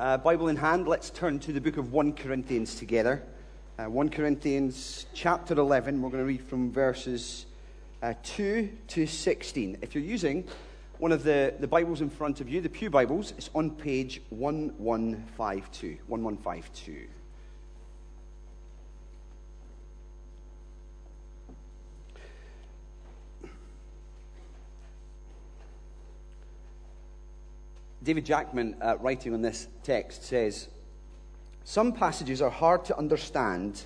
Uh, Bible in hand, let's turn to the book of 1 Corinthians together. Uh, 1 Corinthians chapter 11, we're going to read from verses uh, 2 to 16. If you're using one of the, the Bibles in front of you, the Pew Bibles, it's on page 1152. 1152. David Jackman, uh, writing on this text, says Some passages are hard to understand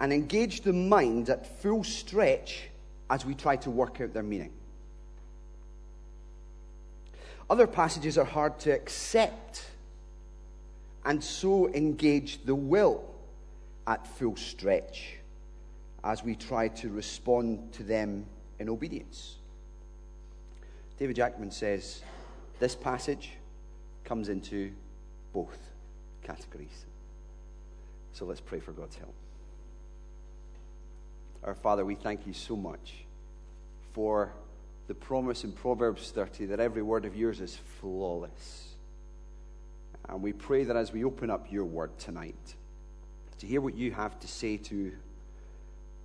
and engage the mind at full stretch as we try to work out their meaning. Other passages are hard to accept and so engage the will at full stretch as we try to respond to them in obedience. David Jackman says, this passage comes into both categories. So let's pray for God's help. Our Father, we thank you so much for the promise in Proverbs 30 that every word of yours is flawless. And we pray that as we open up your word tonight, to hear what you have to say to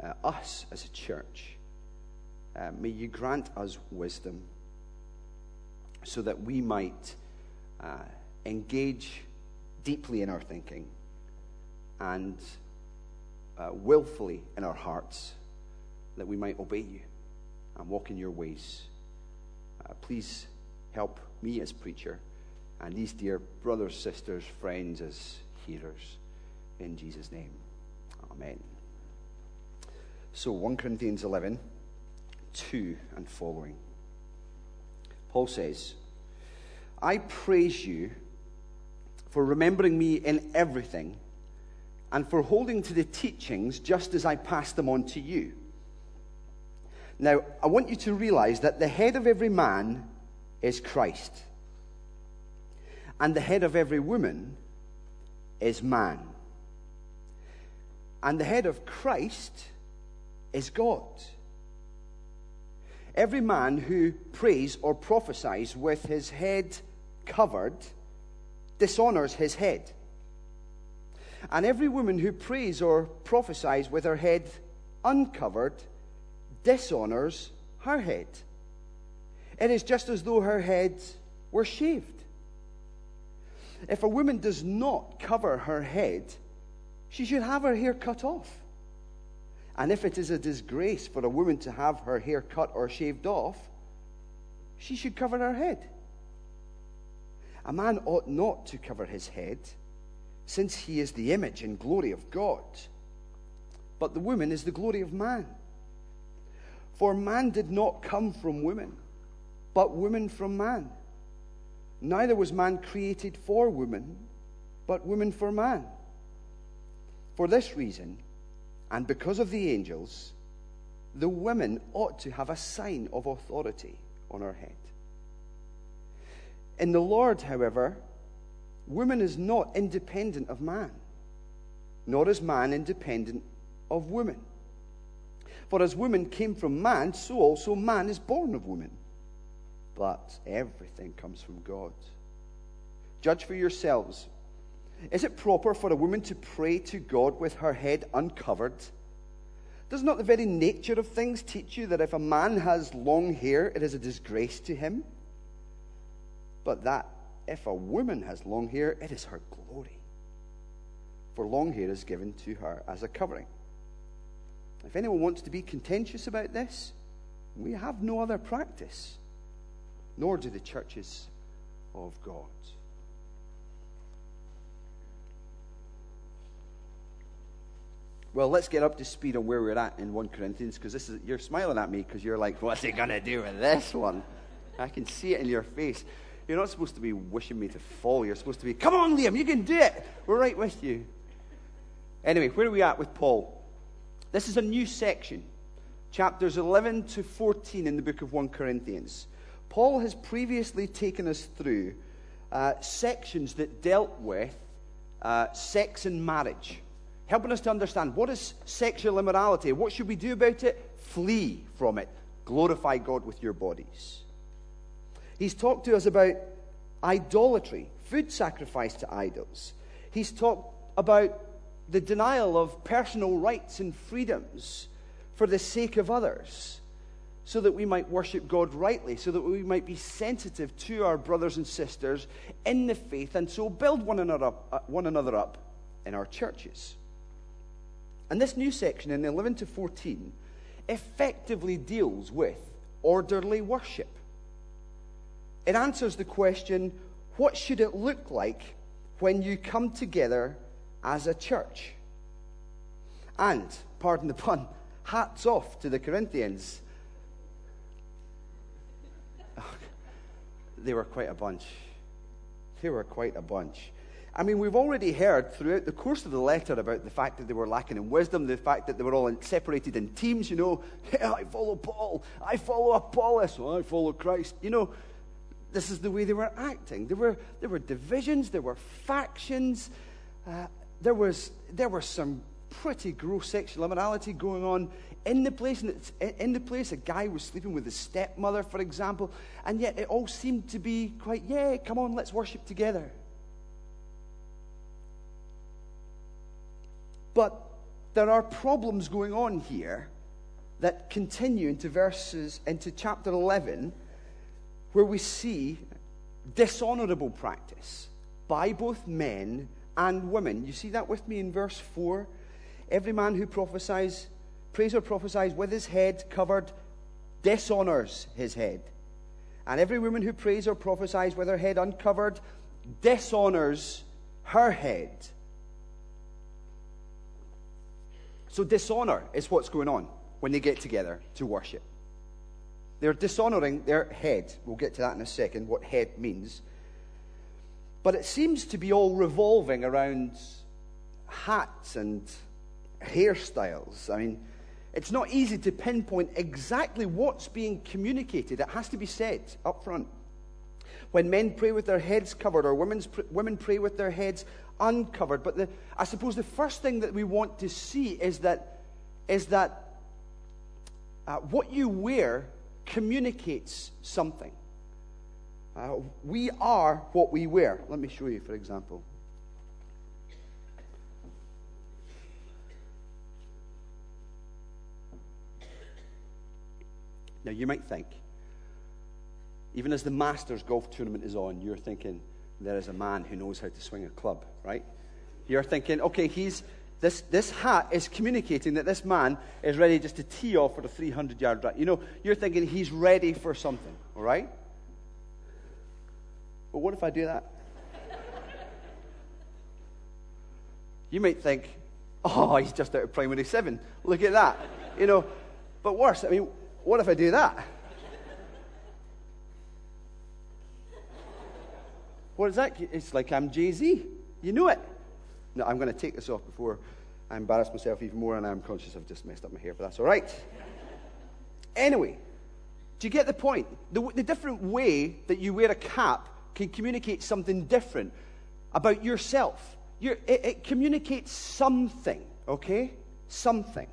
uh, us as a church, uh, may you grant us wisdom so that we might uh, engage deeply in our thinking and uh, willfully in our hearts that we might obey you and walk in your ways. Uh, please help me as preacher and these dear brothers, sisters, friends as hearers. In Jesus' name. Amen. So, 1 Corinthians 11, 2 and following. Paul says, I praise you for remembering me in everything and for holding to the teachings just as I passed them on to you. Now, I want you to realize that the head of every man is Christ, and the head of every woman is man, and the head of Christ is God. Every man who prays or prophesies with his head covered dishonors his head. And every woman who prays or prophesies with her head uncovered dishonors her head. It is just as though her head were shaved. If a woman does not cover her head, she should have her hair cut off. And if it is a disgrace for a woman to have her hair cut or shaved off, she should cover her head. A man ought not to cover his head, since he is the image and glory of God. But the woman is the glory of man. For man did not come from woman, but woman from man. Neither was man created for woman, but woman for man. For this reason, and because of the angels, the women ought to have a sign of authority on her head. In the Lord, however, woman is not independent of man, nor is man independent of woman. For as woman came from man, so also man is born of woman. But everything comes from God. Judge for yourselves is it proper for a woman to pray to God with her head uncovered? Does not the very nature of things teach you that if a man has long hair, it is a disgrace to him? But that if a woman has long hair, it is her glory. For long hair is given to her as a covering. If anyone wants to be contentious about this, we have no other practice, nor do the churches of God. Well, let's get up to speed on where we're at in 1 Corinthians because this is you're smiling at me because you're like, what's he gonna do with this one? I can see it in your face. You're not supposed to be wishing me to fall. You're supposed to be, come on, Liam, you can do it. We're right with you. Anyway, where are we at with Paul? This is a new section, chapters 11 to 14 in the book of 1 Corinthians. Paul has previously taken us through uh, sections that dealt with uh, sex and marriage helping us to understand what is sexual immorality? What should we do about it? Flee from it. Glorify God with your bodies. He's talked to us about idolatry, food sacrificed to idols. He's talked about the denial of personal rights and freedoms for the sake of others, so that we might worship God rightly, so that we might be sensitive to our brothers and sisters in the faith, and so build one another up, uh, one another up in our churches. And this new section in 11 to 14 effectively deals with orderly worship. It answers the question what should it look like when you come together as a church? And, pardon the pun, hats off to the Corinthians. they were quite a bunch. They were quite a bunch. I mean, we've already heard throughout the course of the letter about the fact that they were lacking in wisdom, the fact that they were all in, separated in teams, you know. I follow Paul, I follow Apollos, well, I follow Christ. You know, this is the way they were acting. There were, there were divisions, there were factions, uh, there, was, there was some pretty gross sexual immorality going on in the place. And in the place, a guy was sleeping with his stepmother, for example, and yet it all seemed to be quite, yeah, come on, let's worship together. But there are problems going on here that continue into verses, into chapter 11, where we see dishonorable practice by both men and women. You see that with me in verse 4? Every man who prophesies, prays or prophesies with his head covered, dishonors his head. And every woman who prays or prophesies with her head uncovered, dishonors her head. So, dishonor is what's going on when they get together to worship. They're dishonoring their head. We'll get to that in a second, what head means. But it seems to be all revolving around hats and hairstyles. I mean, it's not easy to pinpoint exactly what's being communicated. It has to be said up front. When men pray with their heads covered, or women's, women pray with their heads uncovered. But the, I suppose the first thing that we want to see is that, is that uh, what you wear communicates something. Uh, we are what we wear. Let me show you, for example. Now, you might think, even as the Masters golf tournament is on, you're thinking, there is a man who knows how to swing a club, right? You're thinking, okay, he's, this, this hat is communicating that this man is ready just to tee off for a 300 yard drive. You know, you're thinking he's ready for something, all right? But what if I do that? you might think, oh, he's just out of primary seven. Look at that. You know, but worse, I mean, what if I do that? What is that? It's like I'm Jay Z. You know it. No, I'm going to take this off before I embarrass myself even more, and I'm conscious I've just messed up my hair, but that's all right. Anyway, do you get the point? The, the different way that you wear a cap can communicate something different about yourself. It, it communicates something, okay? Something.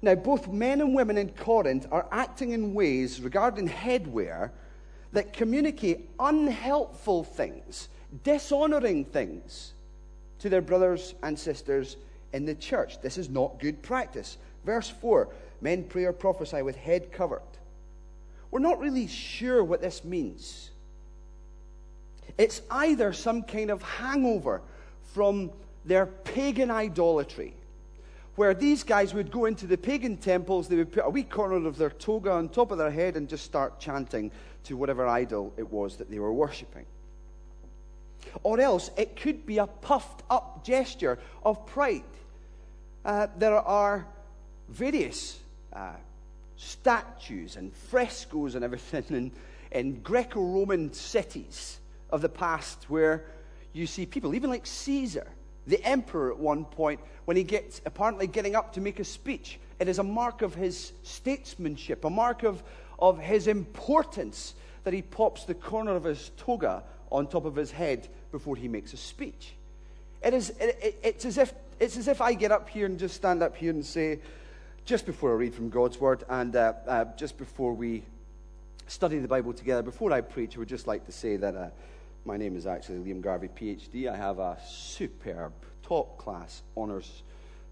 Now, both men and women in Corinth are acting in ways regarding headwear that communicate unhelpful things, dishonoring things to their brothers and sisters in the church. This is not good practice. Verse 4 Men pray or prophesy with head covered. We're not really sure what this means. It's either some kind of hangover from their pagan idolatry where these guys would go into the pagan temples, they would put a wee corner of their toga on top of their head and just start chanting to whatever idol it was that they were worshipping. Or else it could be a puffed up gesture of pride. Uh, there are various uh, statues and frescoes and everything in, in Greco Roman cities of the past where you see people, even like Caesar, the emperor at one point, when he gets apparently getting up to make a speech, it is a mark of his statesmanship, a mark of, of his importance that he pops the corner of his toga on top of his head before he makes a speech. It is, it, it, it's, as if, it's as if I get up here and just stand up here and say, just before I read from God's word and uh, uh, just before we study the Bible together, before I preach, I would just like to say that uh, My name is actually Liam Garvey, PhD. I have a superb, top class honours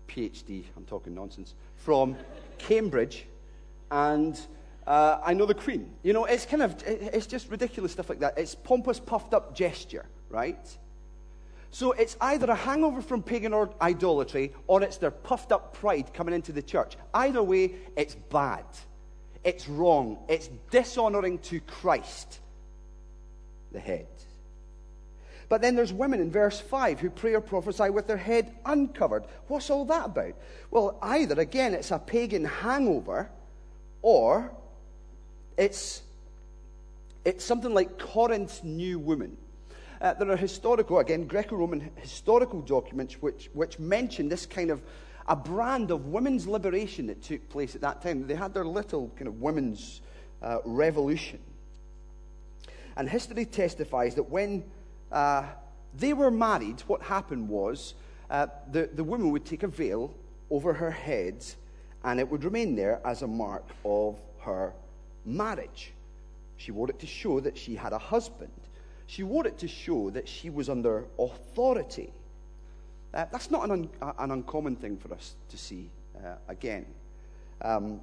PhD, I'm talking nonsense, from Cambridge. And uh, I know the Queen. You know, it's kind of, it's just ridiculous stuff like that. It's pompous, puffed up gesture, right? So it's either a hangover from pagan or idolatry, or it's their puffed up pride coming into the church. Either way, it's bad. It's wrong. It's dishonoring to Christ, the head. But then there's women in verse 5 who pray or prophesy with their head uncovered. What's all that about? Well, either, again, it's a pagan hangover, or it's, it's something like Corinth's new woman. Uh, there are historical, again, Greco Roman historical documents which, which mention this kind of a brand of women's liberation that took place at that time. They had their little kind of women's uh, revolution. And history testifies that when uh, they were married, what happened was uh, the, the woman would take a veil over her head and it would remain there as a mark of her marriage. She wore it to show that she had a husband. She wore it to show that she was under authority. Uh, that's not an, un- an, uncommon thing for us to see uh, again. Um,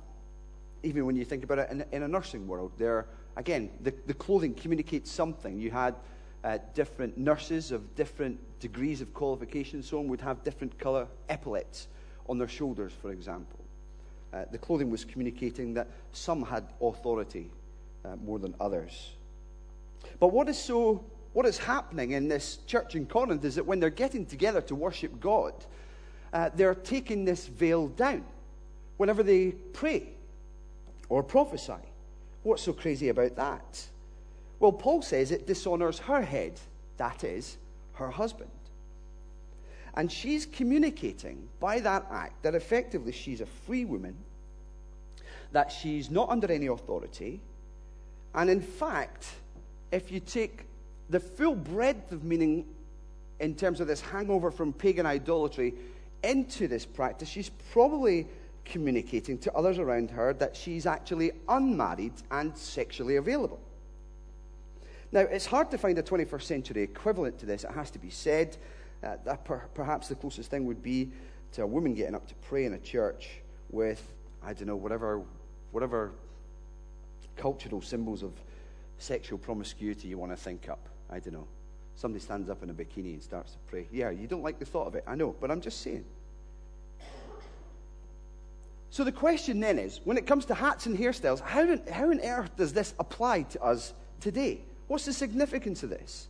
even when you think about it in, in a nursing world, there, again, the, the, clothing communicates something. You had uh, different nurses of different degrees of qualification, so on would have different color epaulets on their shoulders, for example. Uh, the clothing was communicating that some had authority uh, more than others. But what is so what is happening in this church in Corinth is that when they're getting together to worship God, uh, they're taking this veil down whenever they pray or prophesy. What's so crazy about that? Well, Paul says it dishonors her head, that is, her husband. And she's communicating by that act that effectively she's a free woman, that she's not under any authority, and in fact, if you take the full breadth of meaning in terms of this hangover from pagan idolatry into this practice, she's probably communicating to others around her that she's actually unmarried and sexually available. Now, it's hard to find a 21st century equivalent to this, it has to be said. Uh, perhaps the closest thing would be to a woman getting up to pray in a church with, I don't know, whatever, whatever cultural symbols of sexual promiscuity you want to think up. I don't know. Somebody stands up in a bikini and starts to pray. Yeah, you don't like the thought of it. I know, but I'm just saying. So the question then is when it comes to hats and hairstyles, how, on, how on earth does this apply to us today? What's the significance of this?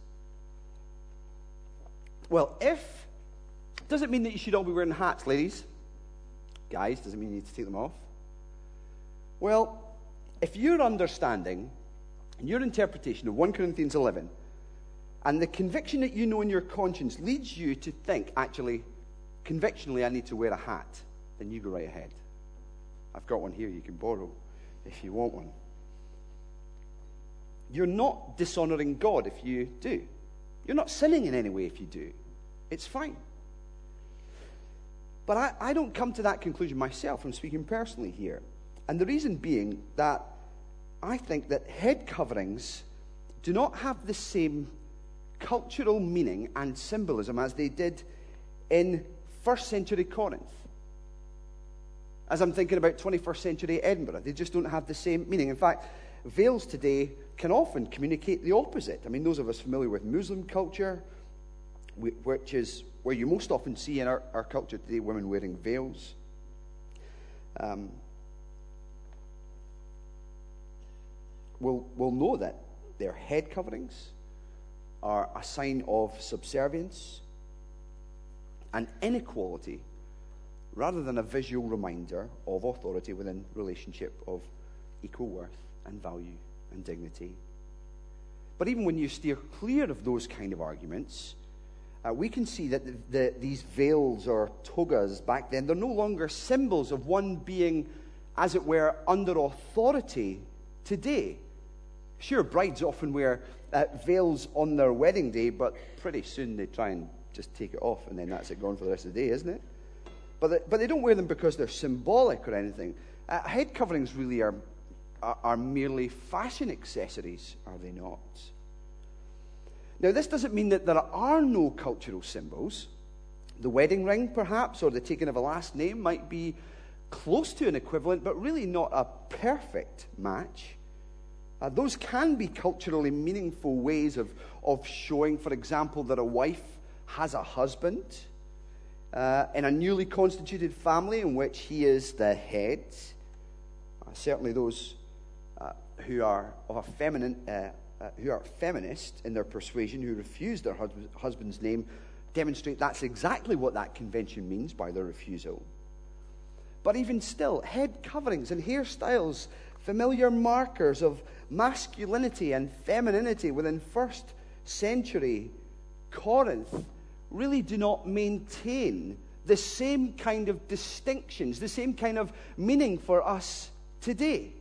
Well, if. Does it mean that you should all be wearing hats, ladies? Guys, does it mean you need to take them off? Well, if your understanding and your interpretation of 1 Corinthians 11 and the conviction that you know in your conscience leads you to think, actually, convictionally, I need to wear a hat, then you go right ahead. I've got one here you can borrow if you want one. You're not dishonoring God if you do. You're not sinning in any way if you do. It's fine. But I, I don't come to that conclusion myself. I'm speaking personally here. And the reason being that I think that head coverings do not have the same cultural meaning and symbolism as they did in first century Corinth. As I'm thinking about 21st century Edinburgh, they just don't have the same meaning. In fact, veils today can often communicate the opposite. I mean, those of us familiar with Muslim culture, which is where you most often see in our, our culture today women wearing veils. Um, will will know that their head coverings are a sign of subservience and inequality rather than a visual reminder of authority within relationship of equal worth and value and dignity. But even when you steer clear of those kind of arguments, uh, we can see that the, the, these veils or togas back then, they're no longer symbols of one being, as it were, under authority today. Sure, brides often wear uh, veils on their wedding day, but pretty soon they try and just take it off, and then that's it gone for the rest of the day, isn't it? But they, but they don't wear them because they're symbolic or anything. Uh, head coverings really are, are, merely fashion accessories, are they not? Now, this doesn't mean that there are no cultural symbols. The wedding ring, perhaps, or the taking of a last name might be close to an equivalent, but really not a perfect match. Uh, those can be culturally meaningful ways of, of showing, for example, that a wife has a husband uh, in a newly constituted family in which he is the head. Uh, certainly, those who are of a feminine, uh, uh, who are feminist in their persuasion, who refuse their hus- husband's name, demonstrate that's exactly what that convention means by their refusal. But even still, head coverings and hairstyles, familiar markers of masculinity and femininity within first century Corinth really do not maintain the same kind of distinctions, the same kind of meaning for us today.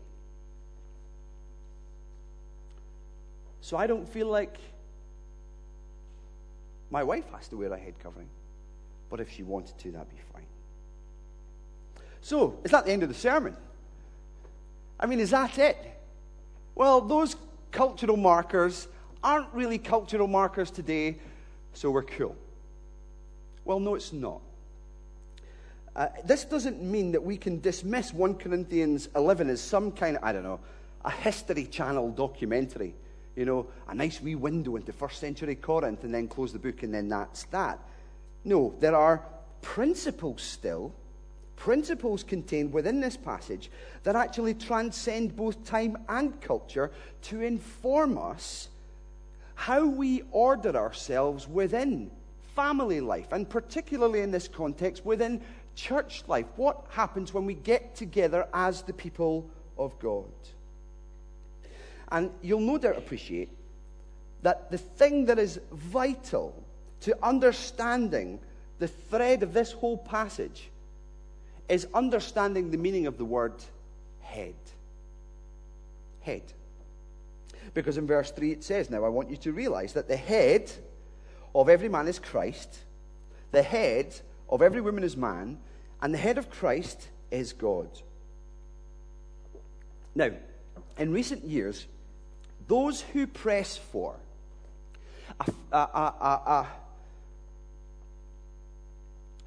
So I don't feel like my wife has to wear a head covering. But if she wanted to, that'd be fine. So, is that the end of the sermon? I mean, is that it? Well, those cultural markers aren't really cultural markers today, so we're cool. Well, no, it's not. Uh, this doesn't mean that we can dismiss 1 Corinthians 11 as some kind of, I don't know, a history channel documentary you know, a nice wee window into first century Corinth and then close the book and then that's that. No, there are principles still, principles contained within this passage that actually transcend both time and culture to inform us how we order ourselves within family life, and particularly in this context, within church life. What happens when we get together as the people of God? And you'll no doubt appreciate that the thing that is vital to understanding the thread of this whole passage is understanding the meaning of the word head. Head. Because in verse 3 it says, Now I want you to realize that the head of every man is Christ, the head of every woman is man, and the head of Christ is God. Now, in recent years, those who press for a, a, a,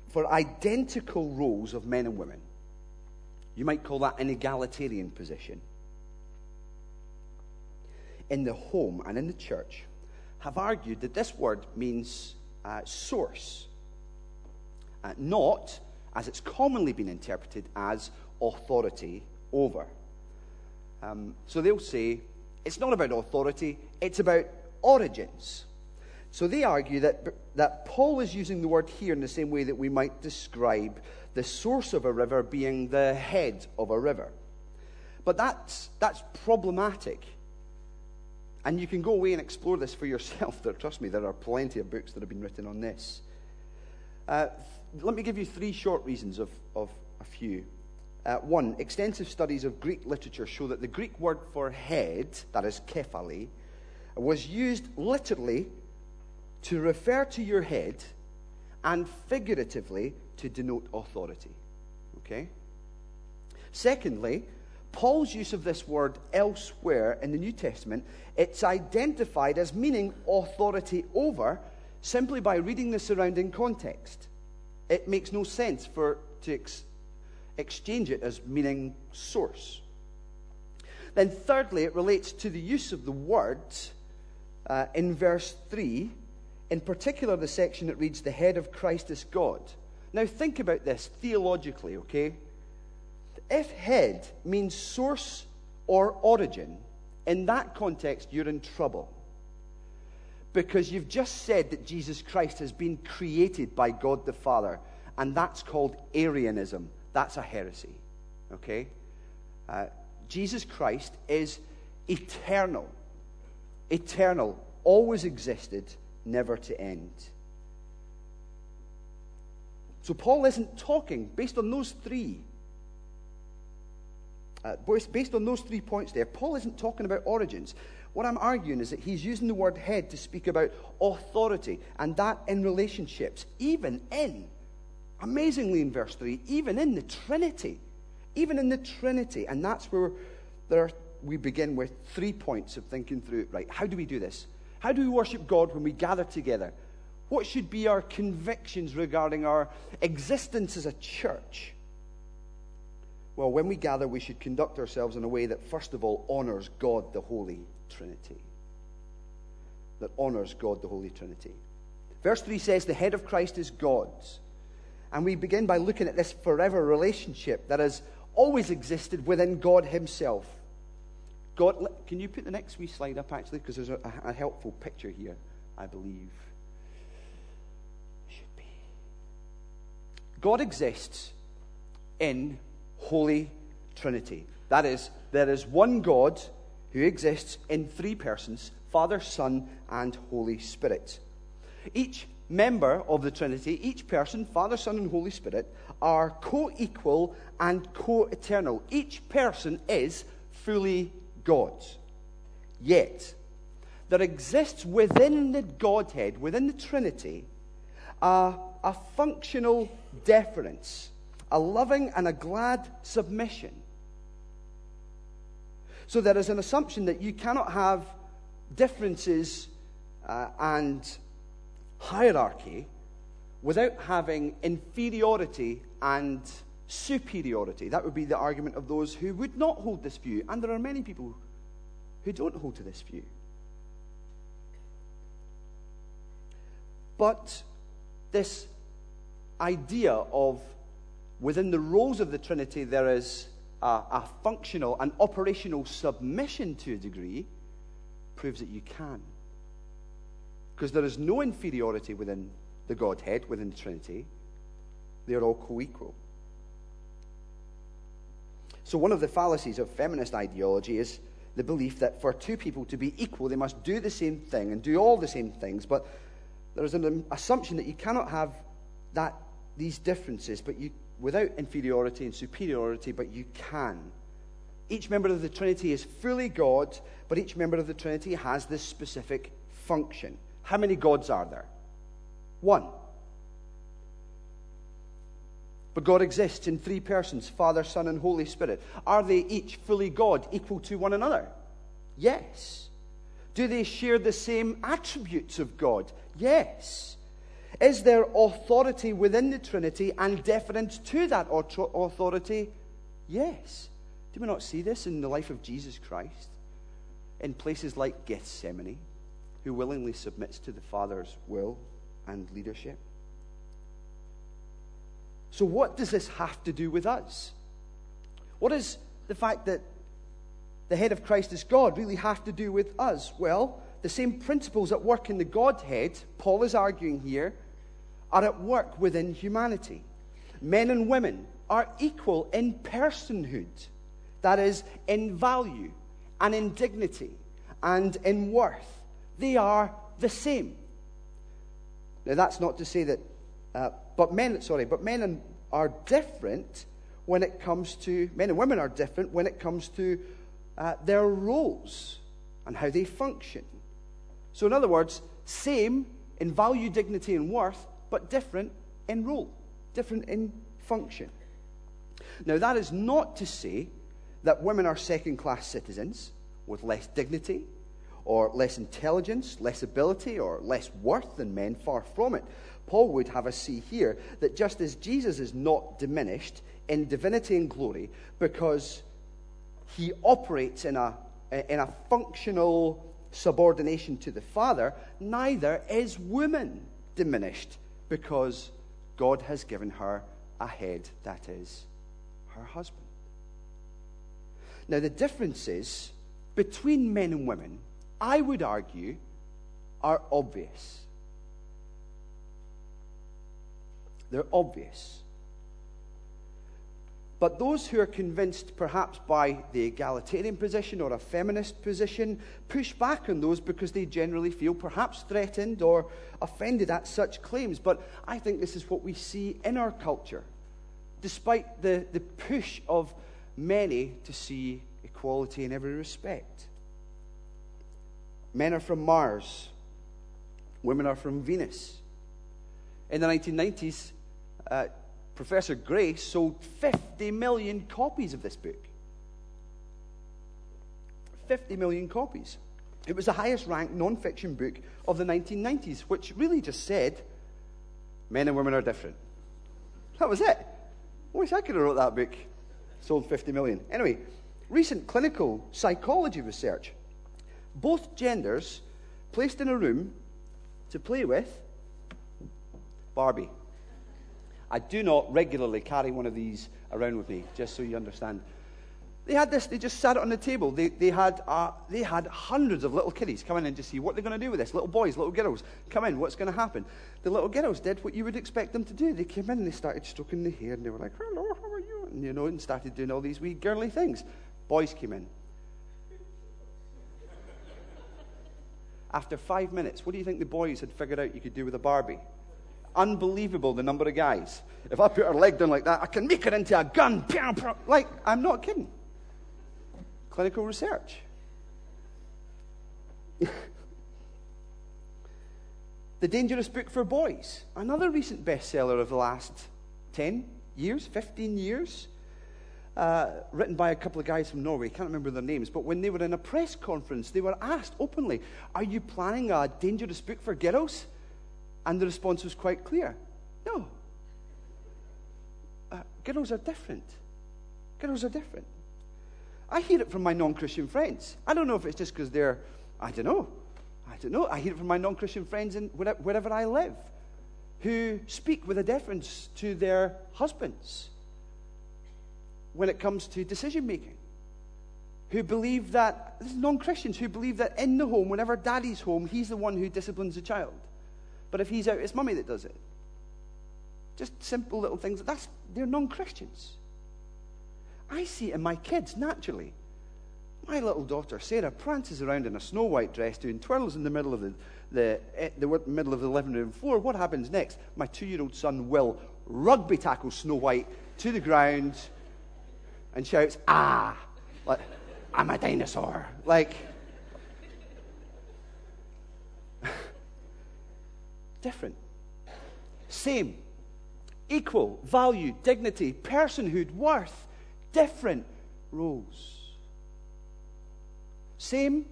for identical roles of men and women. You might call that an egalitarian position. In the home and in the church, have argued that this word means uh, source, uh, not, as it's commonly been interpreted, as authority over. Um, so they'll say it's not about authority, it's about origins. So they argue that, that Paul is using the word here in the same way that we might describe the source of a river being the head of a river. But that's, that's problematic. And you can go away and explore this for yourself. There, trust me, there are plenty of books that have been written on this. Uh, let me give you three short reasons of, of a few. Uh, one, extensive studies of Greek literature show that the Greek word for head, that is kephale, was used literally to refer to your head and figuratively to denote authority. Okay? Secondly, Paul's use of this word elsewhere in the New Testament, it's identified as meaning authority over simply by reading the surrounding context. It makes no sense for to ex- exchange it as meaning source. Then, thirdly, it relates to the use of the word uh, in verse 3, in particular, the section that reads, The head of Christ is God. Now, think about this theologically, okay? If head means source or origin, in that context, you're in trouble. Because you've just said that Jesus Christ has been created by God the Father, and that's called Arianism that's a heresy. Okay? Uh, Jesus Christ is eternal. Eternal. Always existed, never to end. So Paul isn't talking based on those three. Uh, based on those three points there, Paul isn't talking about origins. What I'm arguing is that he's using the word head to speak about authority, and that in relationships, even in Amazingly, in verse 3, even in the Trinity, even in the Trinity, and that's where there are, we begin with three points of thinking through right, how do we do this? How do we worship God when we gather together? What should be our convictions regarding our existence as a church? Well, when we gather, we should conduct ourselves in a way that, first of all, honors God the Holy Trinity. That honors God the Holy Trinity. Verse 3 says, The head of Christ is God's. And we begin by looking at this forever relationship that has always existed within God Himself. God, can you put the next wee slide up actually? Because there's a, a helpful picture here, I believe. Should be. God exists in Holy Trinity. That is, there is one God who exists in three persons Father, Son, and Holy Spirit. Each member of the Trinity, each person, Father, Son, and Holy Spirit, are co equal and co eternal. Each person is fully God. Yet, there exists within the Godhead, within the Trinity, a, a functional deference, a loving and a glad submission. So there is an assumption that you cannot have differences uh, and hierarchy without having inferiority and superiority. That would be the argument of those who would not hold this view. And there are many people who don't hold to this view. But this idea of within the roles of the Trinity, there is a, a functional and operational submission to a degree, proves that you can. Because there is no inferiority within the Godhead, within the Trinity. They are all co equal. So, one of the fallacies of feminist ideology is the belief that for two people to be equal, they must do the same thing and do all the same things. But there is an um, assumption that you cannot have that, these differences but you, without inferiority and superiority, but you can. Each member of the Trinity is fully God, but each member of the Trinity has this specific function. How many gods are there? One. But God exists in three persons Father, Son, and Holy Spirit. Are they each fully God, equal to one another? Yes. Do they share the same attributes of God? Yes. Is there authority within the Trinity and deference to that authority? Yes. Do we not see this in the life of Jesus Christ? In places like Gethsemane, who willingly submits to the Father's will and leadership. So, what does this have to do with us? What does the fact that the head of Christ is God really have to do with us? Well, the same principles at work in the Godhead, Paul is arguing here, are at work within humanity. Men and women are equal in personhood, that is, in value and in dignity and in worth they are the same. Now, that's not to say that, uh, but men, sorry, but men are different when it comes to, men and women are different when it comes to uh, their roles and how they function. So, in other words, same in value, dignity, and worth, but different in role, different in function. Now, that is not to say that women are second class citizens with less dignity or less intelligence, less ability, or less worth than men. Far from it. Paul would have us see here that just as Jesus is not diminished in divinity and glory because he operates in a, in a functional subordination to the Father, neither is woman diminished because God has given her a head that is her husband. Now, the differences between men and women I would argue, are obvious. They're obvious. But those who are convinced, perhaps by the egalitarian position or a feminist position, push back on those because they generally feel perhaps threatened or offended at such claims. But I think this is what we see in our culture, despite the, the push of many to see equality in every respect. Men are from Mars, women are from Venus. In the 1990s, uh, Professor Gray sold 50 million copies of this book. 50 million copies. It was the highest ranked non fiction book of the 1990s, which really just said men and women are different. That was it. I wish I could have wrote that book. Sold 50 million. Anyway, recent clinical psychology research. Both genders placed in a room to play with Barbie. I do not regularly carry one of these around with me, just so you understand. They had this, they just sat it on the table. They, they, had, uh, they had hundreds of little kiddies come in and just see what they're going to do with this. Little boys, little girls, come in, what's going to happen? The little girls did what you would expect them to do. They came in and they started stroking the hair and they were like, hello, how are you? And, you know, and started doing all these wee girly things. Boys came in. After five minutes, what do you think the boys had figured out you could do with a Barbie? Unbelievable the number of guys. If I put her leg down like that, I can make her into a gun. Like, I'm not kidding clinical research. the Dangerous Book for Boys, another recent bestseller of the last 10 years, 15 years, uh, written by a couple of guys from Norway. I can't remember their names, but when they were in a press conference, they were asked openly, Are you planning a dangerous book for girls? And the response was quite clear No. Uh, girls are different. Girls are different. I hear it from my non Christian friends. I don't know if it's just because they're, I don't know. I don't know. I hear it from my non Christian friends in wherever I live who speak with a deference to their husbands when it comes to decision making. Who believe that, this is non Christians, who believe that in the home, whenever daddy's home, he's the one who disciplines the child. But if he's out, it's mummy that does it. Just simple little things. That's, they're non Christians. I see it in my kids naturally. My little daughter, Sarah, prances around in a snow white dress doing twirls in the middle of the, the, eh, the middle of the living room floor. What happens next? My two year old son will rugby tackle Snow White to the ground and shouts, Ah! Like, I'm a dinosaur. Like, different. Same. Equal. Value, dignity, personhood, worth different roles. Same,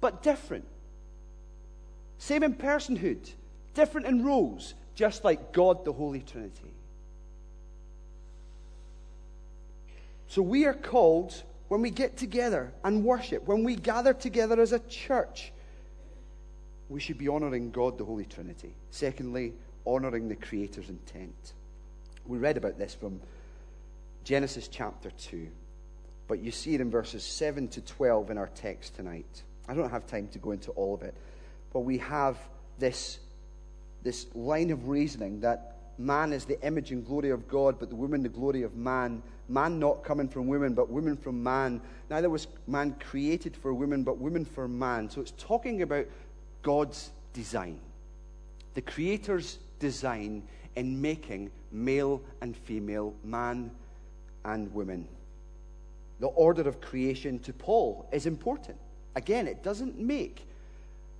but different. Same in personhood, different in roles, just like God the Holy Trinity. So we are called when we get together and worship, when we gather together as a church, we should be honoring God the Holy Trinity. Secondly, honoring the Creator's intent. We read about this from Genesis chapter 2. But you see it in verses 7 to 12 in our text tonight. I don't have time to go into all of it, but we have this, this line of reasoning that man is the image and glory of God, but the woman the glory of man. Man not coming from woman, but woman from man. Neither was man created for woman, but woman for man. So it's talking about God's design, the Creator's design in making male and female, man and woman. The order of creation to Paul is important. Again, it doesn't make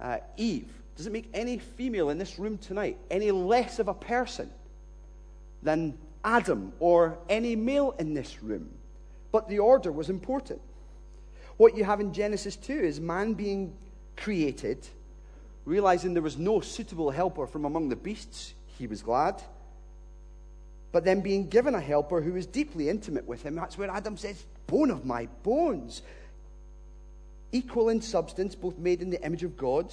uh, Eve, doesn't make any female in this room tonight any less of a person than Adam or any male in this room. But the order was important. What you have in Genesis 2 is man being created, realizing there was no suitable helper from among the beasts. He was glad but then being given a helper who is deeply intimate with him. That's where Adam says, Bone of my bones. Equal in substance, both made in the image of God,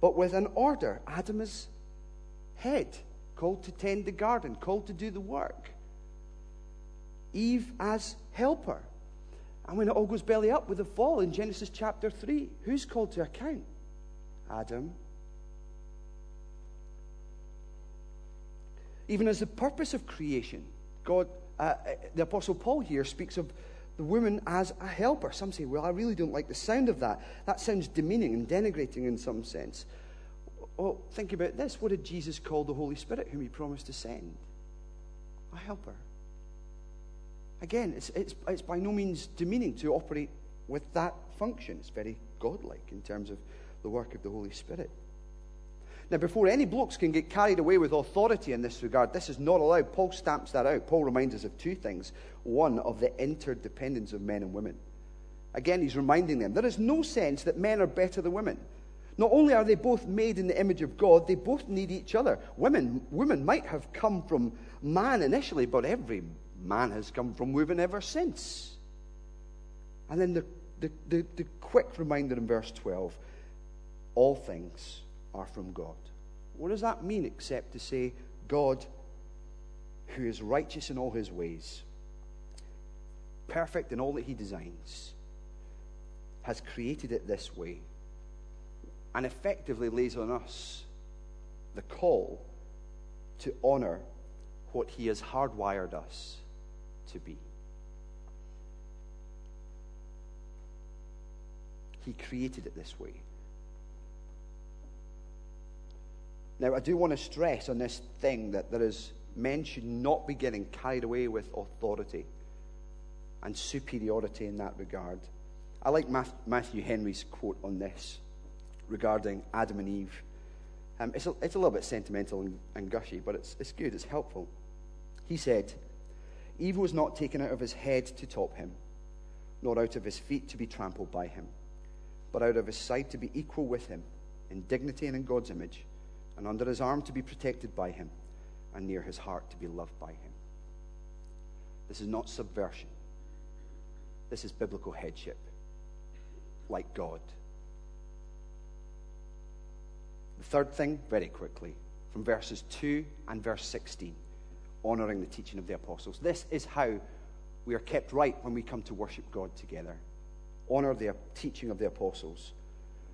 but with an order. Adam is head, called to tend the garden, called to do the work. Eve as helper. And when it all goes belly up with the fall in Genesis chapter 3, who's called to account? Adam even as the purpose of creation. God, uh, uh, the Apostle Paul here speaks of the woman as a helper. Some say, well, I really don't like the sound of that. That sounds demeaning and denigrating in some sense. Well, think about this. What did Jesus call the Holy Spirit, whom he promised to send? A helper. Again, it's, it's, it's by no means demeaning to operate with that function. It's very godlike in terms of the work of the Holy Spirit. Now, before any blokes can get carried away with authority in this regard, this is not allowed. Paul stamps that out. Paul reminds us of two things. One, of the interdependence of men and women. Again, he's reminding them there is no sense that men are better than women. Not only are they both made in the image of God, they both need each other. Women, women might have come from man initially, but every man has come from women ever since. And then the, the, the, the quick reminder in verse 12 all things are from God. What does that mean except to say, God, who is righteous in all his ways, perfect in all that he designs, has created it this way, and effectively lays on us the call to honor what he has hardwired us to be. He created it this way. Now, I do want to stress on this thing that there is men should not be getting carried away with authority and superiority in that regard. I like Matthew Henry's quote on this regarding Adam and Eve. Um, it's, a, it's, a, little bit sentimental and, and gushy, but it's, it's good, it's helpful. He said, Eve was not taken out of his head to top him, nor out of his feet to be trampled by him, but out of his side to be equal with him in dignity and in God's image, and under his arm to be protected by him, and near his heart to be loved by him. This is not subversion. This is biblical headship, like God. The third thing, very quickly, from verses 2 and verse 16, honoring the teaching of the apostles. This is how we are kept right when we come to worship God together. Honor the teaching of the apostles.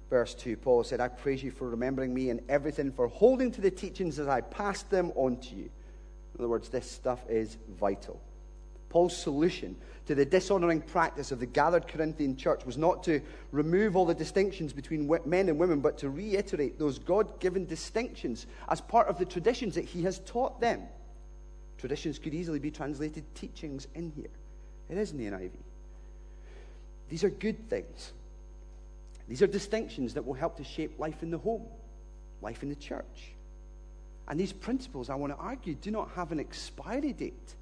Verse 2, Paul said, I praise you for remembering me in everything, for holding to the teachings as I passed them on to you. In other words, this stuff is vital. Paul's solution to the dishonoring practice of the gathered Corinthian church was not to remove all the distinctions between men and women, but to reiterate those God given distinctions as part of the traditions that he has taught them. Traditions could easily be translated teachings in here. It is in the NIV. These are good things. These are distinctions that will help to shape life in the home, life in the church. And these principles, I want to argue, do not have an expiry date.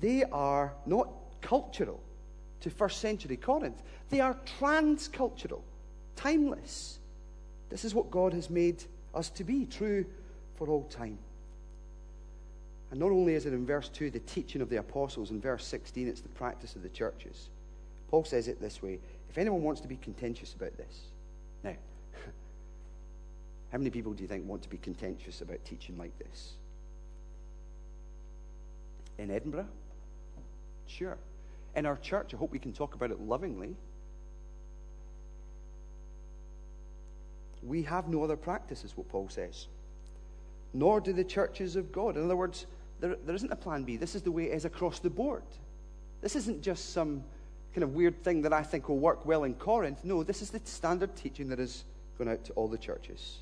They are not cultural to first century Corinth, they are transcultural, timeless. This is what God has made us to be, true for all time. And not only is it in verse 2 the teaching of the apostles, in verse 16 it's the practice of the churches. Paul says it this way if anyone wants to be contentious about this, now, how many people do you think want to be contentious about teaching like this? In Edinburgh? Sure. In our church, I hope we can talk about it lovingly. We have no other practice, is what Paul says. Nor do the churches of God. In other words, there, there isn't a plan B. This is the way it is across the board. This isn't just some kind of weird thing that I think will work well in Corinth. No, this is the standard teaching that is going out to all the churches.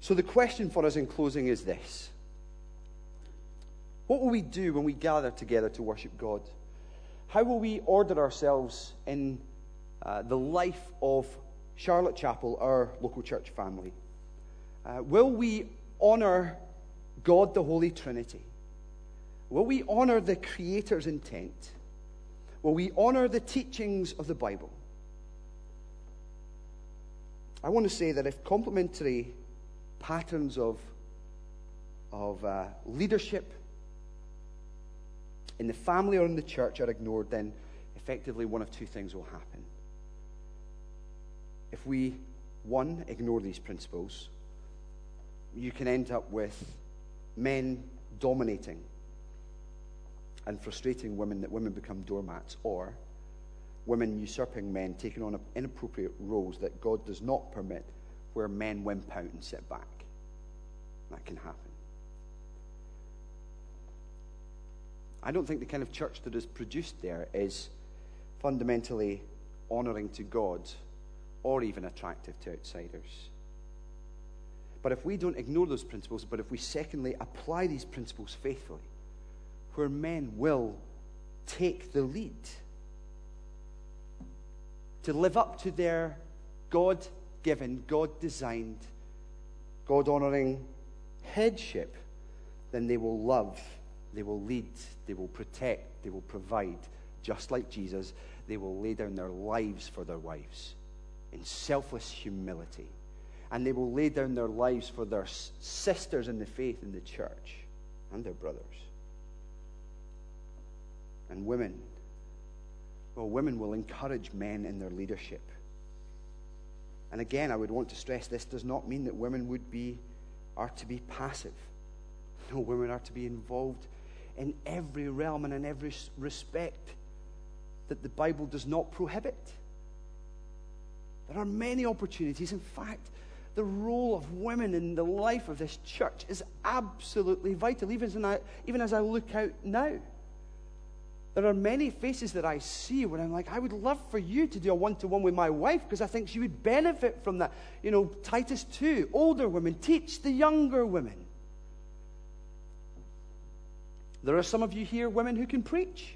So the question for us in closing is this What will we do when we gather together to worship God? How will we order ourselves in uh, the life of Charlotte Chapel, our local church family? Uh, will we honor God the Holy Trinity? Will we honor the Creator's intent? Will we honor the teachings of the Bible? I want to say that if complementary patterns of, of uh, leadership in the family or in the church are ignored, then effectively one of two things will happen. If we, one, ignore these principles, you can end up with men dominating and frustrating women that women become doormats, or women usurping men, taking on inappropriate roles that God does not permit, where men wimp out and sit back. That can happen. I don't think the kind of church that is produced there is fundamentally honoring to God or even attractive to outsiders. But if we don't ignore those principles, but if we secondly apply these principles faithfully, where men will take the lead to live up to their God given, God designed, God honoring headship, then they will love, they will lead, they will protect, they will provide, just like Jesus. they will lay down their lives for their wives in selfless humility. And they will lay down their lives for their sisters in the faith in the church and their brothers. And women, well, women will encourage men in their leadership. And again, I would want to stress this does not mean that women would be, are to be passive. No, women are to be involved in every realm and in every respect that the Bible does not prohibit. There are many opportunities. In fact, the role of women in the life of this church is absolutely vital, even as I, even as I look out now. There are many faces that I see where I'm like, I would love for you to do a one to one with my wife because I think she would benefit from that. You know, Titus 2, older women, teach the younger women. There are some of you here, women, who can preach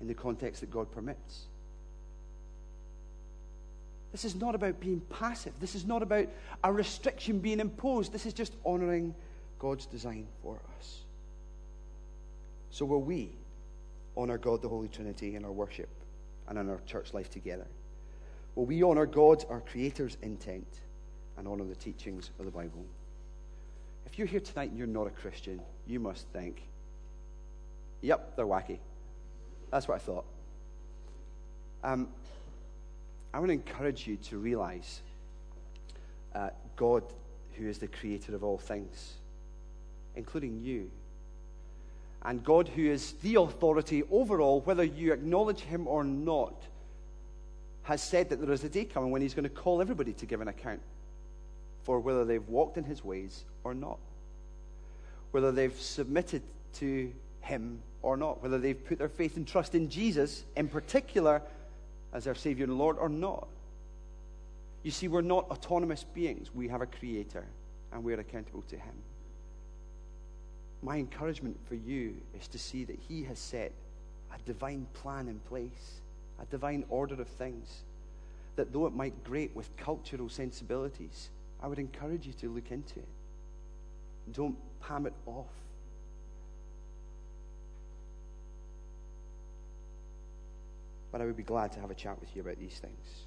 in the context that God permits. This is not about being passive. This is not about a restriction being imposed. This is just honoring God's design for us. So, will we honor God, the Holy Trinity, in our worship and in our church life together? Will we honor God, our Creator's intent, and honor the teachings of the Bible? If you're here tonight and you're not a Christian, you must think, yep, they're wacky. That's what I thought. Um, I want to encourage you to realize uh, God, who is the creator of all things, including you, and God, who is the authority over all, whether you acknowledge him or not, has said that there is a day coming when he's going to call everybody to give an account for whether they've walked in his ways or not, whether they've submitted to him or not, whether they've put their faith and trust in Jesus in particular as their Savior and Lord or not. You see, we're not autonomous beings. We have a Creator, and we're accountable to Him. My encouragement for you is to see that He has set a divine plan in place, a divine order of things, that though it might grate with cultural sensibilities, I would encourage you to look into it. Don't palm it off. But I would be glad to have a chat with you about these things.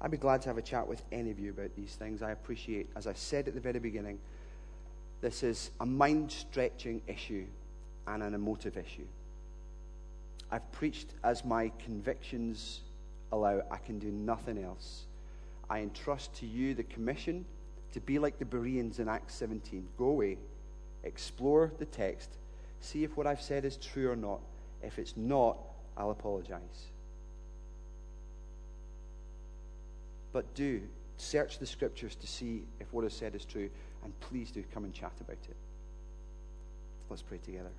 I'd be glad to have a chat with any of you about these things. I appreciate, as I said at the very beginning, this is a mind stretching issue and an emotive issue. I've preached as my convictions allow. I can do nothing else. I entrust to you the commission to be like the Bereans in Acts 17. Go away, explore the text, see if what I've said is true or not. If it's not, I'll apologize. But do search the scriptures to see if what is said is true, and please do come and chat about it. Let's pray together.